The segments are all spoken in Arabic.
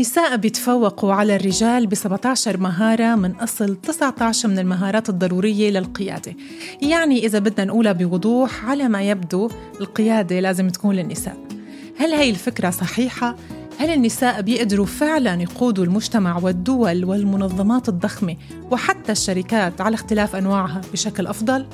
النساء بيتفوقوا على الرجال ب 17 مهارة من أصل 19 من المهارات الضرورية للقيادة يعني إذا بدنا نقولها بوضوح على ما يبدو القيادة لازم تكون للنساء هل هي الفكرة صحيحة؟ هل النساء بيقدروا فعلا يقودوا المجتمع والدول والمنظمات الضخمة وحتى الشركات على اختلاف أنواعها بشكل أفضل؟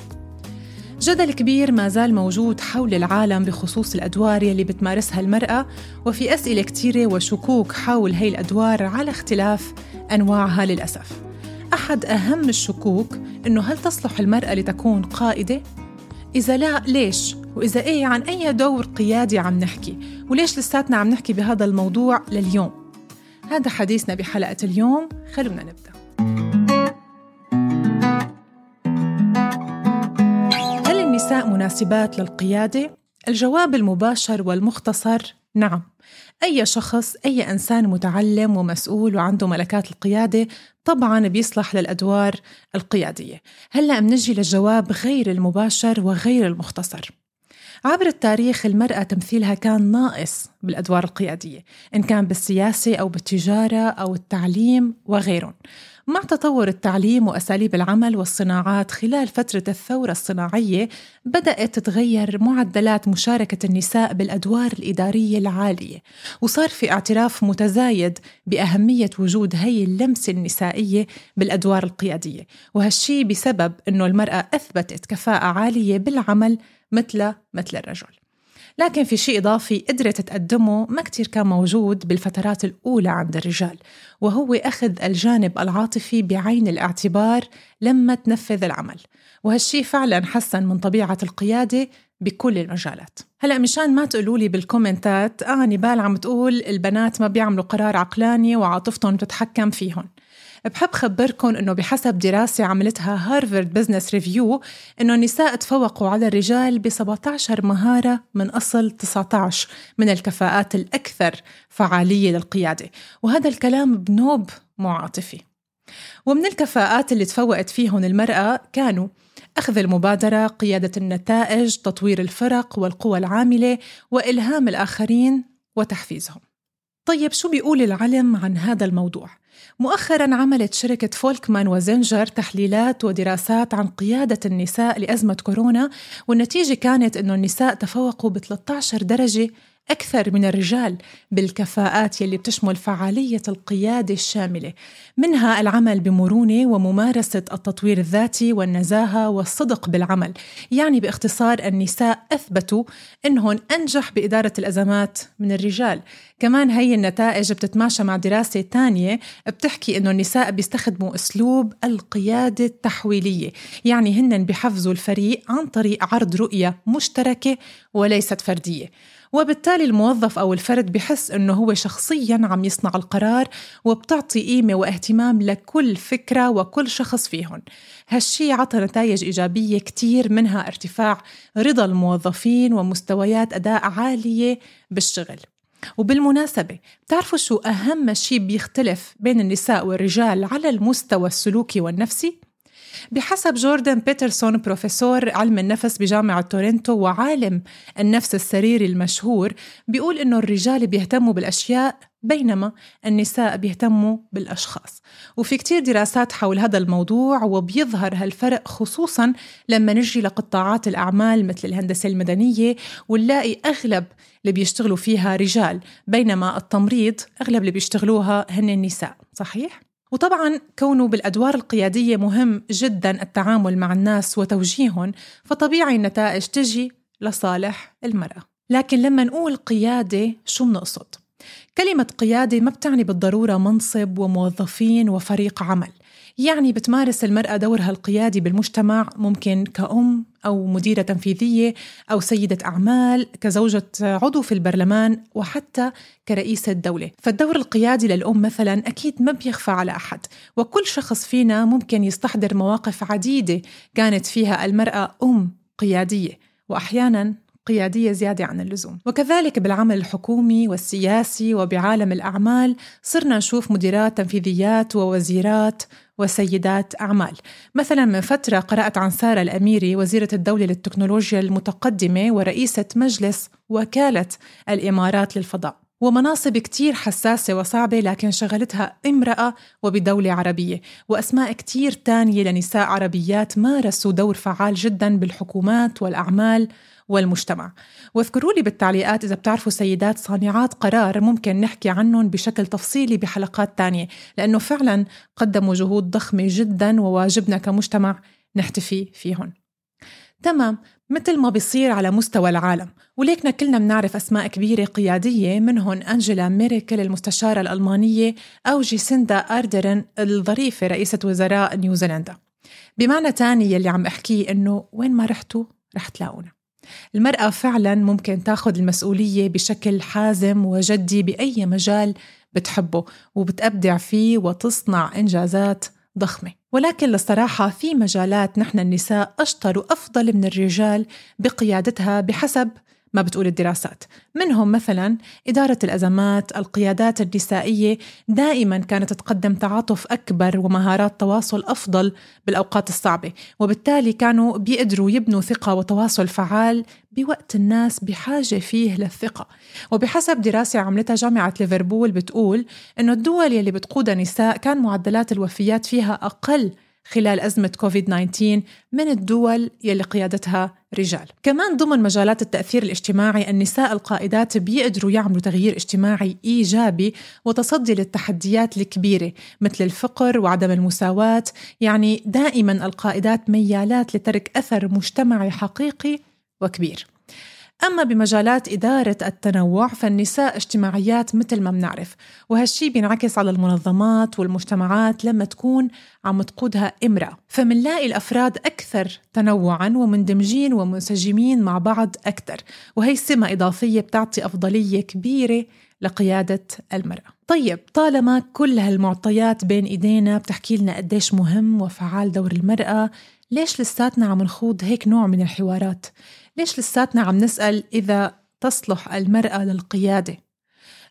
جدل كبير ما زال موجود حول العالم بخصوص الأدوار يلي بتمارسها المرأة وفي أسئلة كتيرة وشكوك حول هي الأدوار على اختلاف أنواعها للأسف أحد أهم الشكوك إنه هل تصلح المرأة لتكون قائدة؟ إذا لا ليش؟ وإذا إيه عن أي دور قيادي عم نحكي؟ وليش لساتنا عم نحكي بهذا الموضوع لليوم؟ هذا حديثنا بحلقة اليوم خلونا نبدأ النساء مناسبات للقيادة؟ الجواب المباشر والمختصر نعم. أي شخص أي إنسان متعلم ومسؤول وعنده ملكات القيادة طبعا بيصلح للأدوار القيادية. هلأ منجي للجواب غير المباشر وغير المختصر. عبر التاريخ المرأة تمثيلها كان ناقص بالأدوار القيادية إن كان بالسياسة أو بالتجارة أو التعليم وغيرهم. مع تطور التعليم وأساليب العمل والصناعات خلال فترة الثورة الصناعية بدأت تتغير معدلات مشاركة النساء بالأدوار الإدارية العالية وصار في اعتراف متزايد بأهمية وجود هي اللمسة النسائية بالأدوار القيادية. وهالشي بسبب أنه المرأة أثبتت كفاءة عالية بالعمل مثل مثل الرجل. لكن في شيء إضافي قدرت تقدمه ما كتير كان موجود بالفترات الأولى عند الرجال وهو أخذ الجانب العاطفي بعين الاعتبار لما تنفذ العمل وهالشي فعلا حسن من طبيعة القيادة بكل المجالات. هلأ مشان ما تقولوا لي بالكومنتات آه نبال عم تقول البنات ما بيعملوا قرار عقلاني وعاطفتهم بتتحكم فيهم بحب خبركم إنه بحسب دراسة عملتها هارفارد بزنس ريفيو إنه النساء تفوقوا على الرجال ب 17 مهارة من أصل 19 من الكفاءات الأكثر فعالية للقيادة وهذا الكلام بنوب معاطفي ومن الكفاءات اللي تفوقت فيهم المرأة كانوا أخذ المبادرة، قيادة النتائج، تطوير الفرق والقوى العاملة، وإلهام الآخرين وتحفيزهم. طيب شو بيقول العلم عن هذا الموضوع؟ مؤخرا عملت شركة فولكمان وزنجر تحليلات ودراسات عن قيادة النساء لأزمة كورونا والنتيجة كانت أنه النساء تفوقوا ب 13 درجة أكثر من الرجال بالكفاءات يلي بتشمل فعالية القيادة الشاملة منها العمل بمرونة وممارسة التطوير الذاتي والنزاهة والصدق بالعمل يعني باختصار النساء أثبتوا أنهم أنجح بإدارة الأزمات من الرجال. كمان هي النتائج بتتماشى مع دراسة تانية بتحكي أنه النساء بيستخدموا أسلوب القيادة التحويلية يعني هن بحفزوا الفريق عن طريق عرض رؤية مشتركة وليست فردية. وبالتالي الموظف أو الفرد بحس أنه هو شخصيا عم يصنع القرار وبتعطي قيمة واهتمام لكل فكرة وكل شخص فيهم هالشي عطى نتائج إيجابية كتير منها ارتفاع رضا الموظفين ومستويات أداء عالية بالشغل وبالمناسبة بتعرفوا شو أهم شيء بيختلف بين النساء والرجال على المستوى السلوكي والنفسي؟ بحسب جوردن بيترسون بروفيسور علم النفس بجامعة تورنتو وعالم النفس السريري المشهور بيقول إنه الرجال بيهتموا بالأشياء بينما النساء بيهتموا بالأشخاص وفي كتير دراسات حول هذا الموضوع وبيظهر هالفرق خصوصا لما نجي لقطاعات الأعمال مثل الهندسة المدنية ونلاقي أغلب اللي بيشتغلوا فيها رجال بينما التمريض أغلب اللي بيشتغلوها هن النساء صحيح؟ وطبعا كونه بالأدوار القيادية مهم جدا التعامل مع الناس وتوجيههم فطبيعي النتائج تجي لصالح المرأة. لكن لما نقول قيادة شو بنقصد؟ كلمة قيادة ما بتعني بالضرورة منصب وموظفين وفريق عمل. يعني بتمارس المرأة دورها القيادي بالمجتمع ممكن كأم أو مديرة تنفيذية أو سيدة أعمال كزوجة عضو في البرلمان وحتى كرئيسة دولة فالدور القيادي للأم مثلا أكيد ما بيخفى على أحد. وكل شخص فينا ممكن يستحضر مواقف عديدة كانت فيها المرأة أم قيادية وأحيانا قيادية زيادة عن اللزوم. وكذلك بالعمل الحكومي والسياسي وبعالم الأعمال صرنا نشوف مديرات تنفيذيات ووزيرات وسيدات أعمال. مثلا من فترة قرأت عن سارة الأميري وزيرة الدولة للتكنولوجيا المتقدمة ورئيسة مجلس وكالة الإمارات للفضاء. ومناصب كتير حساسة وصعبة لكن شغلتها امرأة وبدولة عربية. وأسماء كتير تانية لنساء عربيات مارسوا دور فعال جدا بالحكومات والأعمال والمجتمع. واذكروا لي بالتعليقات إذا بتعرفوا سيدات صانعات قرار ممكن نحكي عنهم بشكل تفصيلي بحلقات تانية لأنه فعلا قدموا جهود ضخمة جدا وواجبنا كمجتمع نحتفي فيهم. تمام. مثل ما بيصير على مستوى العالم. وليكنا كلنا بنعرف أسماء كبيرة قيادية منهم أنجيلا ميركل المستشارة الألمانية أو جيسيندا أردرن الظريفة رئيسة وزراء نيوزيلندا. بمعنى تاني يلي عم أحكيه إنه وين ما رحتوا رح تلاقونا. المرأة فعلا ممكن تاخذ المسؤولية بشكل حازم وجدي بأي مجال بتحبه وبتأبدع فيه وتصنع إنجازات ضخمة. ولكن للصراحة في مجالات نحن النساء أشطر وأفضل من الرجال بقيادتها بحسب ما بتقول الدراسات. منهم مثلا إدارة الأزمات القيادات النسائية دائما كانت تقدم تعاطف أكبر ومهارات تواصل أفضل بالأوقات الصعبة وبالتالي كانوا بيقدروا يبنوا ثقة وتواصل فعال بوقت الناس بحاجة فيه للثقة. وبحسب دراسة عملتها جامعة ليفربول بتقول إنه الدول يلي بتقودها نساء كان معدلات الوفيات فيها أقل خلال أزمة كوفيد 19 من الدول يلي قيادتها رجال. كمان ضمن مجالات التأثير الاجتماعي النساء القائدات بيقدروا يعملوا تغيير اجتماعي إيجابي وتصدي للتحديات الكبيرة مثل الفقر وعدم المساواة. يعني دائما القائدات ميالات لترك أثر مجتمعي حقيقي وكبير. أما بمجالات إدارة التنوع فالنساء اجتماعيات مثل ما بنعرف وهالشي بينعكس على المنظمات والمجتمعات لما تكون عم تقودها إمرأة فمنلاقي الأفراد أكثر تنوعا ومندمجين ومنسجمين مع بعض أكثر وهي سمة إضافية بتعطي أفضلية كبيرة لقيادة المرأة طيب طالما كل هالمعطيات بين إيدينا بتحكي لنا قديش مهم وفعال دور المرأة ليش لساتنا عم نخوض هيك نوع من الحوارات؟ ليش لساتنا عم نسأل إذا تصلح المرأة للقيادة؟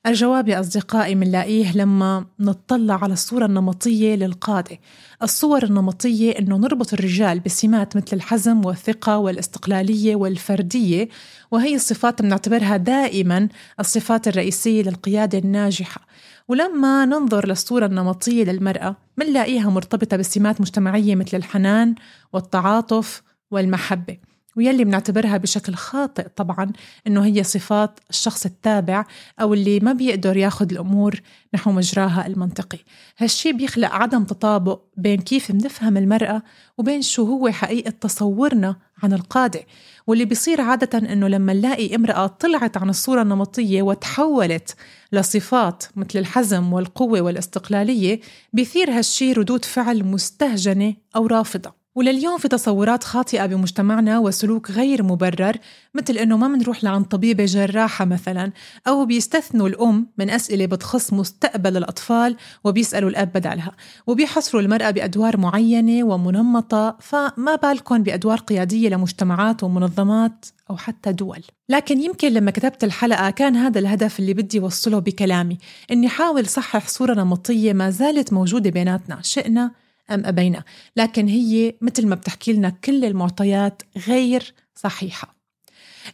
الجواب يا أصدقائي منلاقيه لما نطلع على الصورة النمطية للقادة. الصور النمطية أنه نربط الرجال بسمات مثل الحزم والثقة والاستقلالية والفردية وهي الصفات بنعتبرها دائما الصفات الرئيسية للقيادة الناجحة. ولما ننظر للصورة النمطية للمرأة منلاقيها مرتبطة بسمات مجتمعية مثل الحنان والتعاطف والمحبة. ويلي بنعتبرها بشكل خاطئ طبعا إنه هي صفات الشخص التابع أو اللي ما بيقدر ياخذ الأمور نحو مجراها المنطقي. هالشي بيخلق عدم تطابق بين كيف بنفهم المرأة وبين شو هو حقيقة تصورنا عن القادة. واللي بيصير عادة إنه لما نلاقي امرأة طلعت عن الصورة النمطية وتحولت لصفات مثل الحزم والقوة والاستقلالية بيثير هالشي ردود فعل مستهجنة أو رافضة. ولليوم في تصورات خاطئة بمجتمعنا وسلوك غير مبرر مثل إنه ما منروح لعند طبيبة جراحة مثلا أو بيستثنوا الأم من أسئلة بتخص مستقبل الأطفال وبيسألوا الأب بدلها وبيحصروا المرأة بأدوار معينة ومنمطة فما بالكم بأدوار قيادية لمجتمعات ومنظمات أو حتى دول. لكن يمكن لما كتبت الحلقة كان هذا الهدف اللي بدي وصله بكلامي إني حاول صحح صورة نمطية ما زالت موجودة بيناتنا شئنا أم أبينا. لكن هي مثل ما بتحكي لنا كل المعطيات غير صحيحة.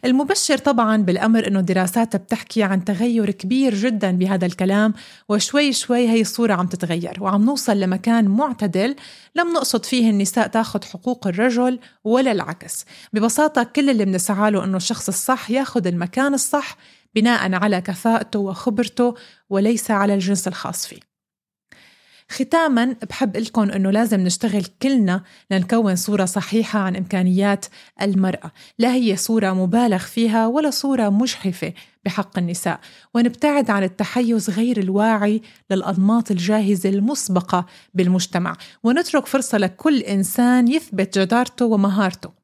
المبشر طبعا بالأمر أنه الدراسات بتحكي عن تغير كبير جدا بهذا الكلام وشوي شوي هي الصورة عم تتغير وعم نوصل لمكان معتدل لم نقصد فيه النساء تاخذ حقوق الرجل ولا العكس. ببساطة كل اللي بنسعى له أنه الشخص الصح ياخذ المكان الصح بناء على كفاءته وخبرته وليس على الجنس الخاص فيه. ختاما بحب لكم إنه لازم نشتغل كلنا لنكون صورة صحيحة عن إمكانيات المرأة، لا هي صورة مبالغ فيها ولا صورة مجحفة بحق النساء، ونبتعد عن التحيز غير الواعي للأنماط الجاهزة المسبقة بالمجتمع، ونترك فرصة لكل إنسان يثبت جدارته ومهارته.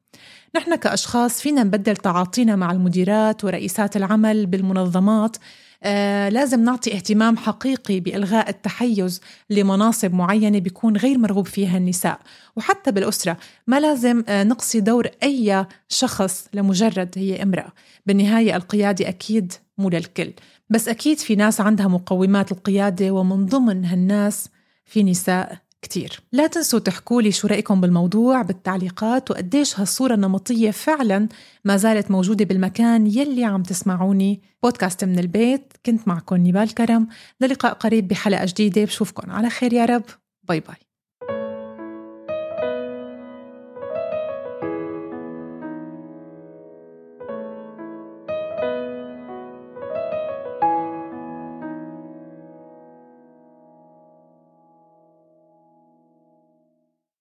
نحن كأشخاص فينا نبدل تعاطينا مع المديرات ورئيسات العمل بالمنظمات. آه لازم نعطي اهتمام حقيقي بإلغاء التحيز لمناصب معينة بيكون غير مرغوب فيها النساء. وحتى بالأسرة ما لازم آه نقصي دور أي شخص لمجرد هي امرأة. بالنهاية القيادة أكيد مو للكل. بس أكيد في ناس عندها مقومات القيادة ومن ضمن هالناس في نساء كتير. لا تنسوا تحكوا لي شو رأيكم بالموضوع بالتعليقات وقديش هالصورة النمطية فعلا ما زالت موجودة بالمكان يلي عم تسمعوني. بودكاست من البيت كنت معكم نيبال كرم. للقاء قريب بحلقة جديدة بشوفكم على خير يا رب. باي باي.